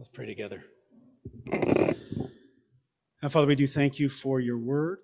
Let's pray together. Now, Father, we do thank you for your word.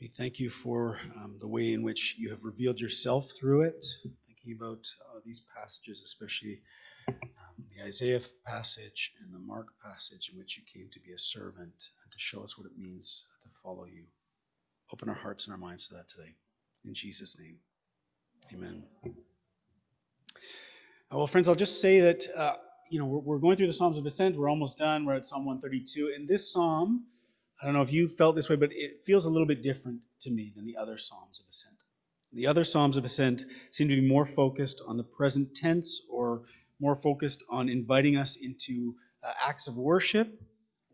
We thank you for um, the way in which you have revealed yourself through it. Thinking about uh, these passages, especially um, the Isaiah passage and the Mark passage, in which you came to be a servant and to show us what it means to follow you. Open our hearts and our minds to that today. In Jesus' name, amen. Well, friends, I'll just say that. Uh, you know, we're, we're going through the Psalms of Ascent. We're almost done. We're at Psalm 132. And this psalm, I don't know if you felt this way, but it feels a little bit different to me than the other Psalms of Ascent. The other Psalms of Ascent seem to be more focused on the present tense or more focused on inviting us into uh, acts of worship,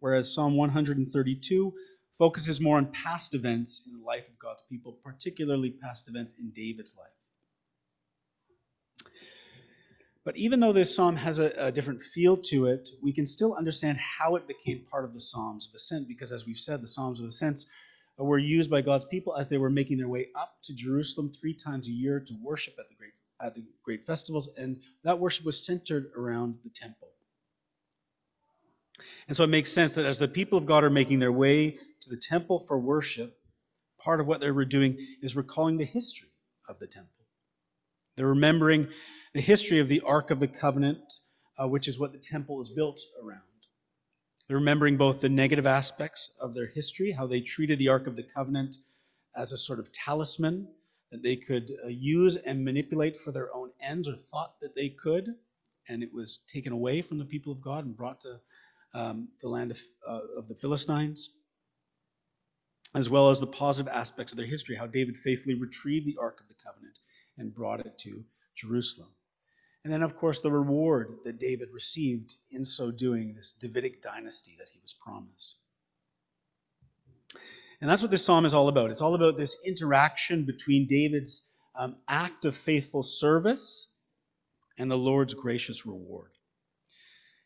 whereas Psalm 132 focuses more on past events in the life of God's people, particularly past events in David's life. But even though this psalm has a, a, different feel to it, we can still understand how it became part of the Psalms of Ascent, because as we've said, the Psalms of Ascent were used by God's people as they were making their way up to Jerusalem three times a year to worship at the great, at the great festivals, and that worship was centered around the temple. And so it makes sense that as the people of God are making their way to the temple for worship, part of what they were doing is recalling the history of the temple. They're remembering the history of the Ark of the Covenant, uh, which is what the temple is built around. They're remembering both the negative aspects of their history, how they treated the Ark of the Covenant as a sort of talisman that they could uh, use and manipulate for their own ends, or thought that they could, and it was taken away from the people of God and brought to um, the land of, uh, of the Philistines, as well as the positive aspects of their history, how David faithfully retrieved the Ark of the Covenant and brought it to Jerusalem. And then, of course, the reward that David received in so doing, this Davidic dynasty that he was promised. And that's what this psalm is all about. It's all about this interaction between David's um, act of faithful service and the Lord's gracious reward.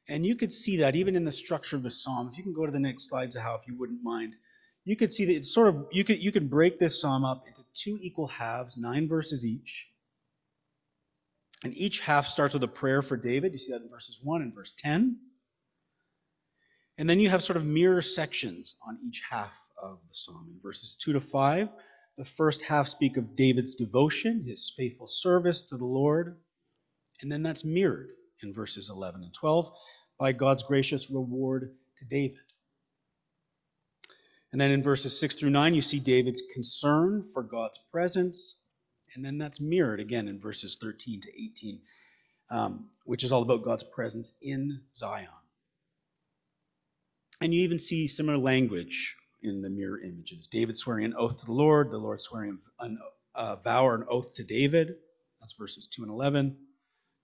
And you could see that even in the structure of the psalm. If you can go to the next slide, Zahal, if you wouldn't mind. You could see that it's sort of, you could, you could break this psalm up into two equal halves, nine verses each. And each half starts with a prayer for David. You see that in verses 1 and verse 10. And then you have sort of mirror sections on each half of the psalm. In verses 2 to 5, the first half speak of David's devotion, his faithful service to the Lord. And then that's mirrored in verses 11 and 12 by God's gracious reward to David. And then in verses 6 through 9, you see David's concern for God's presence and then that's mirrored again in verses 13 to 18, um, which is all about God's presence in Zion. And you even see similar language in the mirror images. David swearing an oath to the Lord, the Lord swearing a uh, vow or an oath to David. That's verses 2 and 11.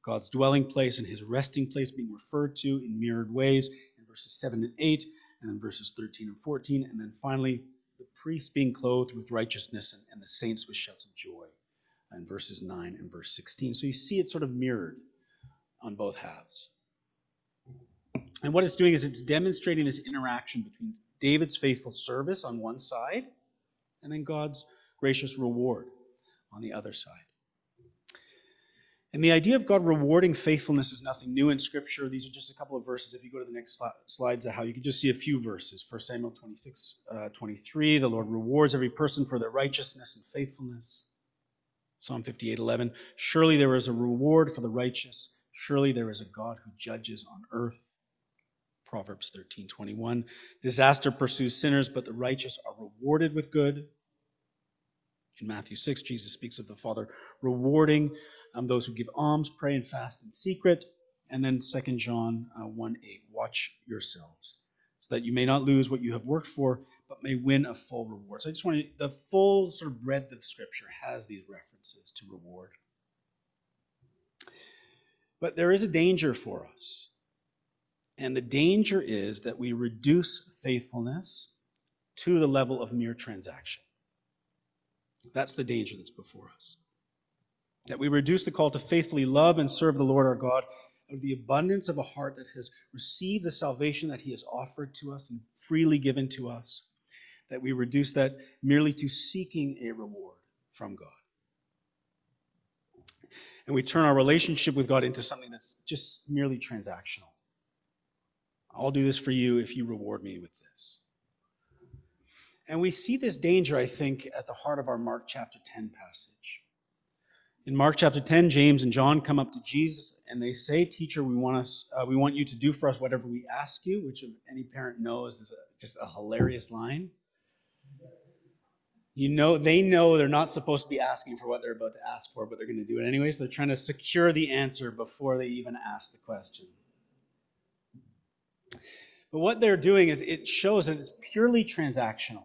God's dwelling place and his resting place being referred to in mirrored ways in verses 7 and 8, and then verses 13 and 14. And then finally, the priests being clothed with righteousness and, and the saints with shouts of joy in verses 9 and verse 16. So you see it sort of mirrored on both halves. And what it's doing is it's demonstrating this interaction between David's faithful service on one side and then God's gracious reward on the other side. And the idea of God rewarding faithfulness is nothing new in Scripture. These are just a couple of verses. If you go to the next slides, of how you can just see a few verses. 1 Samuel 26, uh, 23, the Lord rewards every person for their righteousness and faithfulness. Psalm 58 11. Surely there is a reward for the righteous. Surely there is a God who judges on earth. Proverbs 13 21. Disaster pursues sinners, but the righteous are rewarded with good. In Matthew 6, Jesus speaks of the Father rewarding um, those who give alms, pray, and fast in secret. And then 2 John uh, 1 8, watch yourselves, so that you may not lose what you have worked for, but may win a full reward. So I just want to, the full sort of breadth of Scripture has these references to reward. But there is a danger for us. And the danger is that we reduce faithfulness to the level of mere transaction. That's the danger that's before us. That we reduce the call to faithfully love and serve the Lord our God of the abundance of a heart that has received the salvation that He has offered to us and freely given to us, that we reduce that merely to seeking a reward from God. And we turn our relationship with God into something that's just merely transactional. I'll do this for you if you reward me with this. And we see this danger, I think, at the heart of our Mark chapter 10 passage. In Mark chapter 10, James and John come up to Jesus and they say, Teacher, we want, us, uh, we want you to do for us whatever we ask you, which any parent knows is a, just a hilarious line. You know, they know they're not supposed to be asking for what they're about to ask for, but they're going to do it anyways. They're trying to secure the answer before they even ask the question. But what they're doing is it shows that it's purely transactional.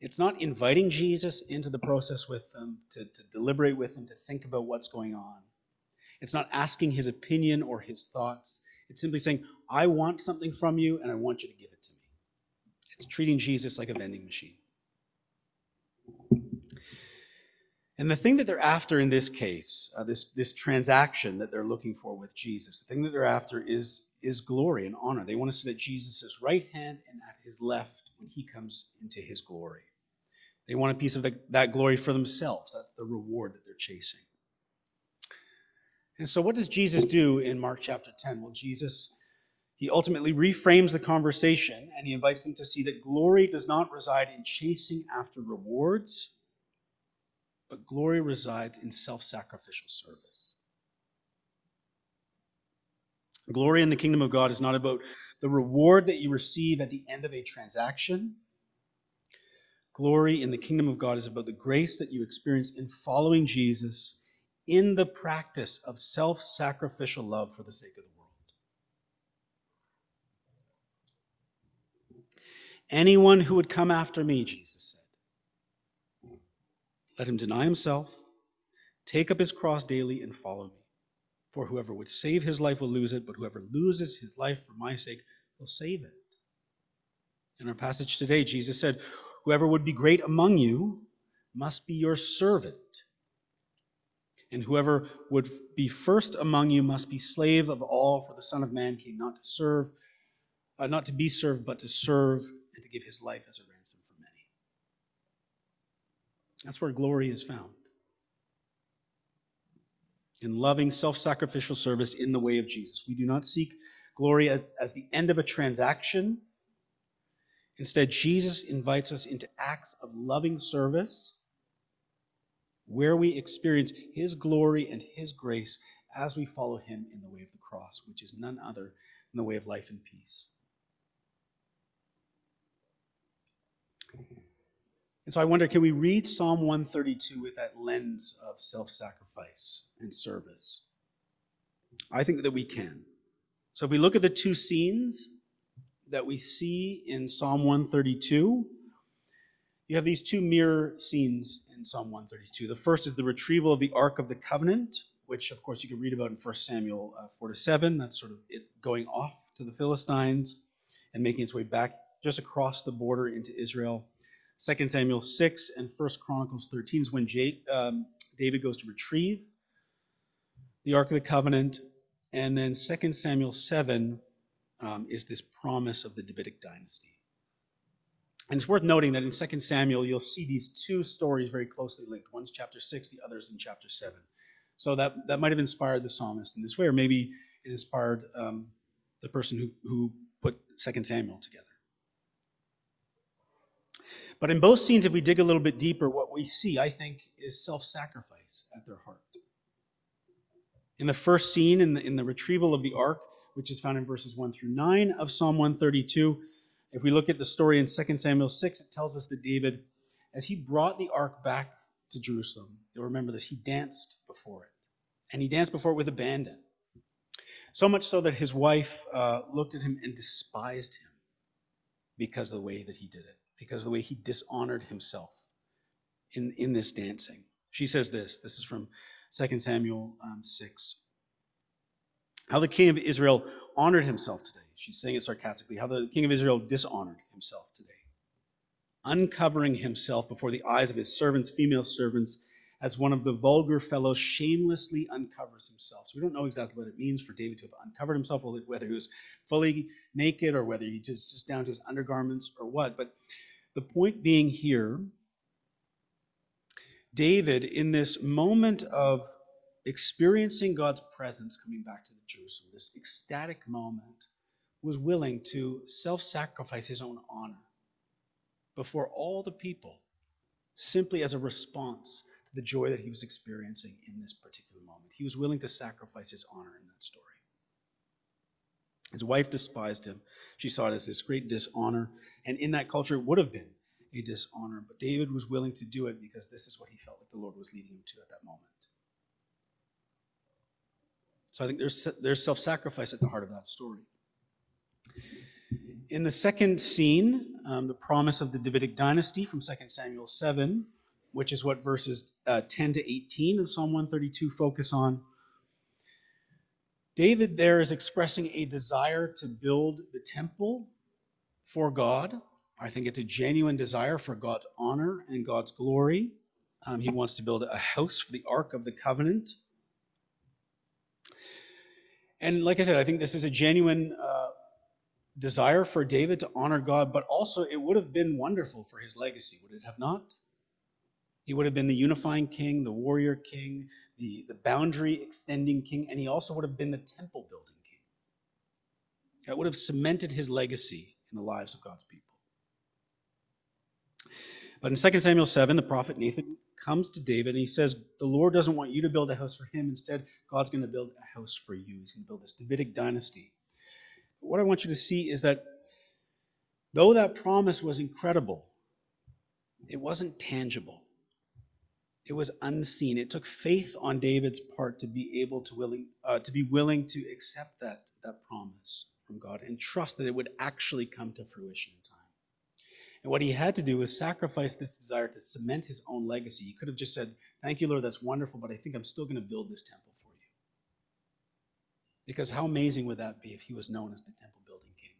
It's not inviting Jesus into the process with them, to, to deliberate with them, to think about what's going on. It's not asking his opinion or his thoughts. It's simply saying, I want something from you and I want you to give it to me. It's treating Jesus like a vending machine. And the thing that they're after in this case, uh, this, this transaction that they're looking for with Jesus, the thing that they're after is, is glory and honor. They want to sit at Jesus' right hand and at his left when he comes into his glory. They want a piece of the, that glory for themselves. That's the reward that they're chasing. And so, what does Jesus do in Mark chapter 10? Well, Jesus, he ultimately reframes the conversation and he invites them to see that glory does not reside in chasing after rewards but glory resides in self sacrificial service. Glory in the kingdom of God is not about the reward that you receive at the end of a transaction. Glory in the kingdom of God is about the grace that you experience in following Jesus in the practice of self sacrificial love for the sake of the world. Anyone who would come after me, Jesus said, let him deny himself, take up his cross daily, and follow me. For whoever would save his life will lose it, but whoever loses his life for my sake will save it. In our passage today, Jesus said, Whoever would be great among you must be your servant. And whoever would be first among you must be slave of all, for the Son of Man came not to serve, uh, not to be served, but to serve and to give his life as a ransom. For many. That's where glory is found. In loving, self sacrificial service in the way of Jesus. We do not seek glory as, as the end of a transaction. Instead, Jesus invites us into acts of loving service where we experience his glory and his grace as we follow him in the way of the cross, which is none other than the way of life and peace. And so I wonder can we read Psalm 132 with that lens of self sacrifice and service? I think that we can. So if we look at the two scenes that we see in Psalm 132, you have these two mirror scenes in Psalm 132. The first is the retrieval of the Ark of the Covenant, which, of course, you can read about in 1 Samuel uh, 4 to 7. That's sort of it going off to the Philistines and making its way back just across the border into Israel. 2 Samuel 6 and 1 Chronicles 13 is when um, David goes to retrieve the Ark of the Covenant. And then 2 Samuel 7 um, is this promise of the Davidic dynasty. And it's worth noting that in 2 Samuel, you'll see these two stories very closely linked. One's chapter 6, the other's in chapter 7. So that, that might have inspired the psalmist in this way, or maybe it inspired um, the person who, who put 2 Samuel together. But in both scenes, if we dig a little bit deeper, what we see, I think, is self sacrifice at their heart. In the first scene, in the, in the retrieval of the ark, which is found in verses 1 through 9 of Psalm 132, if we look at the story in 2 Samuel 6, it tells us that David, as he brought the ark back to Jerusalem, you'll remember this, he danced before it. And he danced before it with abandon. So much so that his wife uh, looked at him and despised him because of the way that he did it because of the way he dishonored himself in, in this dancing. She says this this is from 2 Samuel um, 6. How the king of Israel honored himself today. She's saying it sarcastically. How the king of Israel dishonored himself today. Uncovering himself before the eyes of his servants, female servants, as one of the vulgar fellows shamelessly uncovers himself. So we don't know exactly what it means for David to have uncovered himself, whether he was fully naked or whether he just, just down to his undergarments or what. But the point being here, David, in this moment of experiencing God's presence coming back to Jerusalem, this ecstatic moment, was willing to self sacrifice his own honor before all the people simply as a response to the joy that he was experiencing in this particular moment. He was willing to sacrifice his honor in that story. His wife despised him. She saw it as this great dishonor. And in that culture, it would have been a dishonor. But David was willing to do it because this is what he felt like the Lord was leading him to at that moment. So I think there's, there's self sacrifice at the heart of that story. In the second scene, um, the promise of the Davidic dynasty from 2 Samuel 7, which is what verses uh, 10 to 18 of Psalm 132 focus on, David there is expressing a desire to build the temple for God. I think it's a genuine desire for God's honor and God's glory. Um, he wants to build a house for the Ark of the Covenant. And like I said, I think this is a genuine uh, desire for David to honor God, but also it would have been wonderful for his legacy, would it have not? He would have been the unifying king, the warrior king, the, the boundary extending king, and he also would have been the temple building king. That would have cemented his legacy in the lives of God's people. But in 2 Samuel 7, the prophet Nathan comes to David and he says, The Lord doesn't want you to build a house for him. Instead, God's going to build a house for you. He's going to build this Davidic dynasty. But what I want you to see is that though that promise was incredible, it wasn't tangible. It was unseen. It took faith on David's part to be able to willing uh, to be willing to accept that, that promise from God and trust that it would actually come to fruition in time. And what he had to do was sacrifice this desire to cement his own legacy. He could have just said, Thank you, Lord, that's wonderful, but I think I'm still going to build this temple for you. Because how amazing would that be if he was known as the temple building king?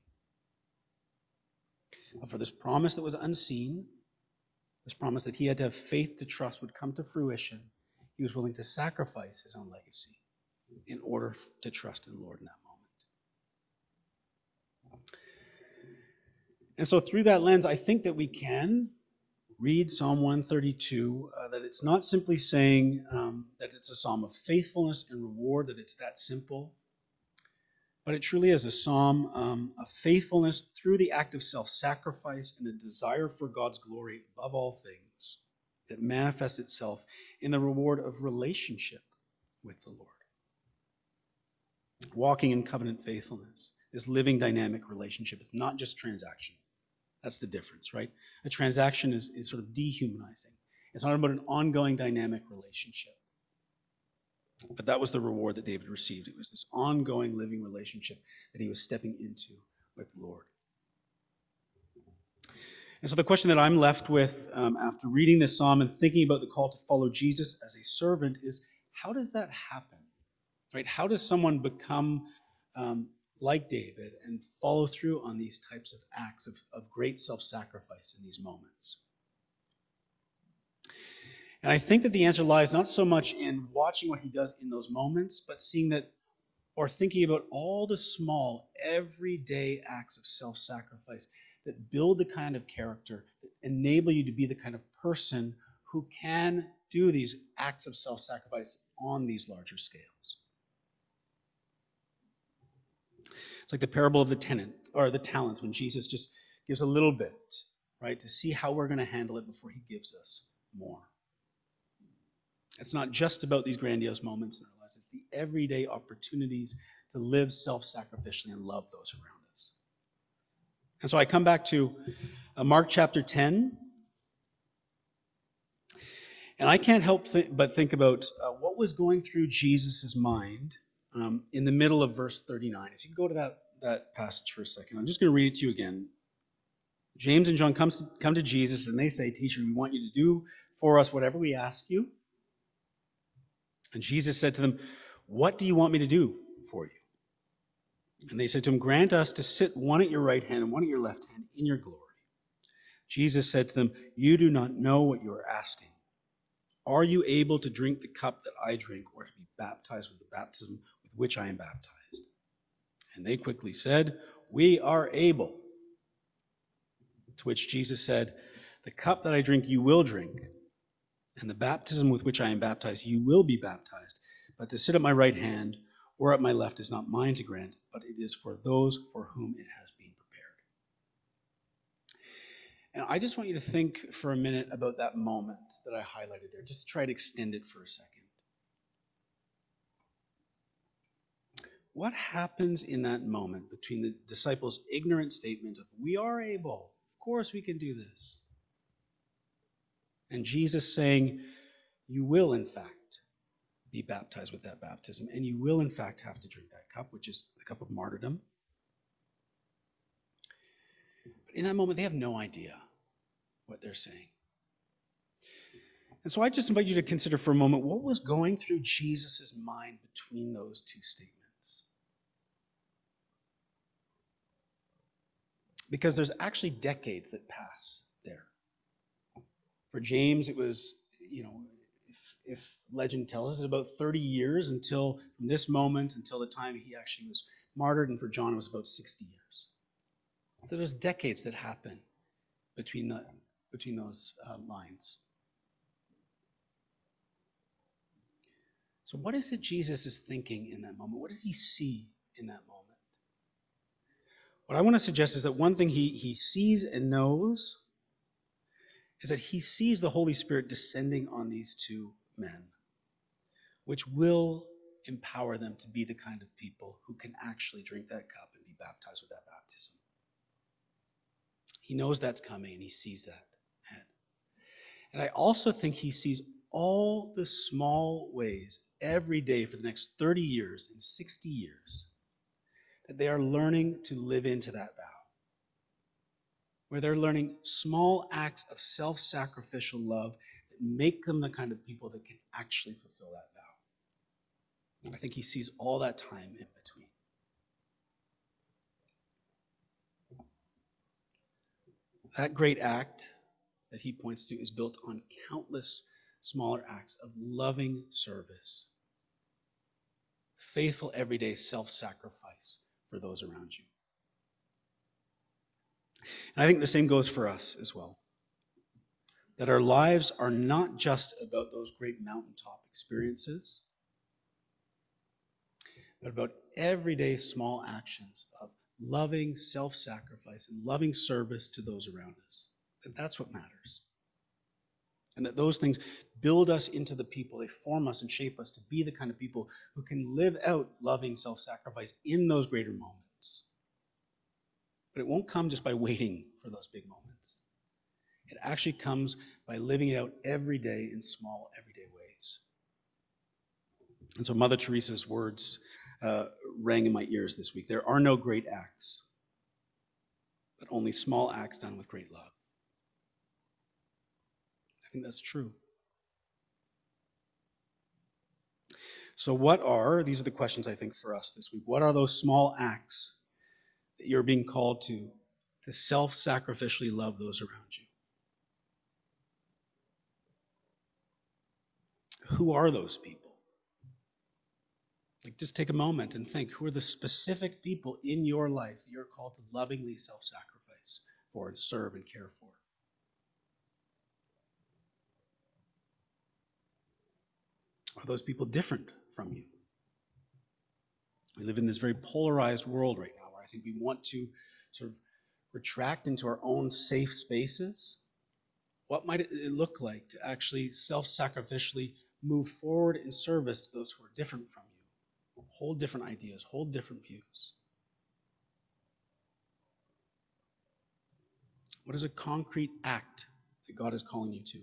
But for this promise that was unseen, this promise that he had to have faith to trust would come to fruition, he was willing to sacrifice his own legacy in order to trust in the Lord in that moment. And so, through that lens, I think that we can read Psalm 132 uh, that it's not simply saying um, that it's a psalm of faithfulness and reward, that it's that simple, but it truly is a psalm um, of faithfulness through the act of self sacrifice and a desire for God's glory above all things that manifests itself in the reward of relationship with the Lord. Walking in covenant faithfulness is living dynamic relationship. It's not just transaction. That's the difference, right? A transaction is, is sort of dehumanizing. It's not about an ongoing dynamic relationship. But that was the reward that David received. It was this ongoing living relationship that he was stepping into with the Lord. And so, the question that I'm left with um, after reading this psalm and thinking about the call to follow Jesus as a servant is how does that happen? Right? How does someone become um, like David and follow through on these types of acts of, of great self sacrifice in these moments? And I think that the answer lies not so much in watching what he does in those moments, but seeing that or thinking about all the small, everyday acts of self sacrifice that build the kind of character that enable you to be the kind of person who can do these acts of self sacrifice on these larger scales. It's like the parable of the tenant or the talents when Jesus just gives a little bit, right, to see how we're going to handle it before he gives us more. It's not just about these grandiose moments in our lives, it's the everyday opportunities to live self sacrificially and love those around us. And so I come back to uh, Mark chapter 10. And I can't help th- but think about uh, what was going through Jesus' mind um, in the middle of verse 39. If you go to that, that passage for a second, I'm just going to read it to you again. James and John comes to, come to Jesus and they say, Teacher, we want you to do for us whatever we ask you. And Jesus said to them, What do you want me to do for you? And they said to him, Grant us to sit one at your right hand and one at your left hand in your glory. Jesus said to them, You do not know what you are asking. Are you able to drink the cup that I drink, or to be baptized with the baptism which I am baptized? And they quickly said, We are able. To which Jesus said, The cup that I drink, you will drink and the baptism with which I am baptized, you will be baptized. But to sit at my right hand or at my left is not mine to grant, but it is for those for whom it has been prepared. And I just want you to think for a minute about that moment that I highlighted there, just to try to extend it for a second. What happens in that moment between the disciples' ignorant statement of, We are able, of course we can do this, and Jesus saying, You will, in fact, be baptized with that baptism, and you will, in fact, have to drink that cup, which is the cup of martyrdom. But in that moment, they have no idea what they're saying. And so I just invite you to consider for a moment what was going through Jesus' mind between those two statements. Because there's actually decades that pass there. For James, it was, you know, if, if legend tells us, about 30 years until from this moment until the time he actually was martyred, and for John it was about 60 years. So there's decades that happen between the between those uh, lines. So what is it Jesus is thinking in that moment? What does he see in that moment? What I want to suggest is that one thing he, he sees and knows is that he sees the Holy Spirit descending on these two men, which will empower them to be the kind of people who can actually drink that cup and be baptized with that baptism. He knows that's coming and he sees that. And I also think he sees all the small ways every day for the next 30 years and 60 years that they are learning to live into that vow where they're learning small acts of self sacrificial love that make them the kind of people that can actually fulfill that vow. And I think he sees all that time in between. That great act that he points to is built on countless smaller acts of loving service, faithful everyday self sacrifice for those around you. And I think the same goes for us as well. That our lives are not just about those great mountaintop experiences, but about everyday small actions of loving self sacrifice and loving service to those around us. That that's what matters. And that those things build us into the people, they form us and shape us to be the kind of people who can live out loving self sacrifice in those greater moments. But it won't come just by waiting for those big moments. It actually comes by living it out every day in small, everyday ways. And so Mother Teresa's words uh, rang in my ears this week. There are no great acts, but only small acts done with great love. I think that's true. So, what are, these are the questions I think for us this week. What are those small acts that you're being called to, to self sacrificially love those around you. Who are those people? Like, just take a moment and think who are the specific people in your life that you're called to lovingly self sacrifice for and serve and care for? Are those people different from you? We live in this very polarized world right now where I think we want to sort of retract into our own safe spaces. What might it look like to actually self sacrificially move forward in service to those who are different from you? Hold different ideas, hold different views. What is a concrete act that God is calling you to?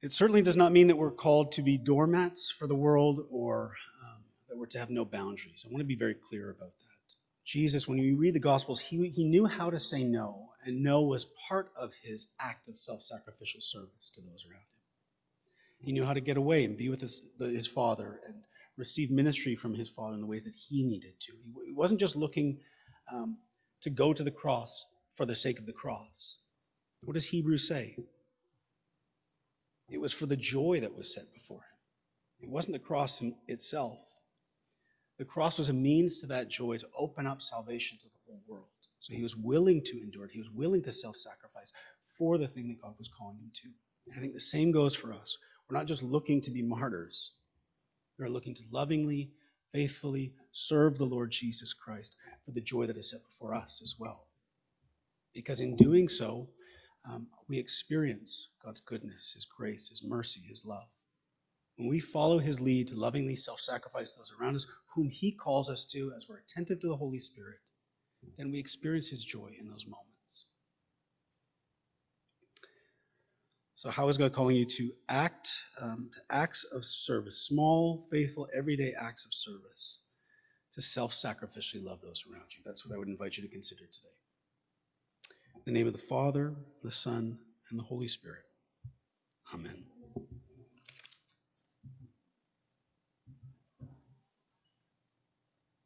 It certainly does not mean that we're called to be doormats for the world or um, that we're to have no boundaries. I want to be very clear about that. Jesus, when we read the Gospels, he, he knew how to say no, and no was part of his act of self sacrificial service to those around him. He knew how to get away and be with his, his Father and receive ministry from his Father in the ways that he needed to. He wasn't just looking um, to go to the cross for the sake of the cross. What does Hebrews say? It was for the joy that was set before him. It wasn't the cross itself. The cross was a means to that joy to open up salvation to the whole world. So he was willing to endure it. He was willing to self sacrifice for the thing that God was calling him to. And I think the same goes for us. We're not just looking to be martyrs. We're looking to lovingly, faithfully serve the Lord Jesus Christ for the joy that is set before us as well. Because in doing so, um, we experience God's goodness, His grace, His mercy, His love. When we follow His lead to lovingly self sacrifice those around us, whom He calls us to, as we're attentive to the Holy Spirit, then we experience His joy in those moments. So, how is God calling you to act, um, to acts of service, small, faithful, everyday acts of service, to self sacrificially love those around you? That's what I would invite you to consider today. In the name of the Father, the Son, and the Holy Spirit. Amen.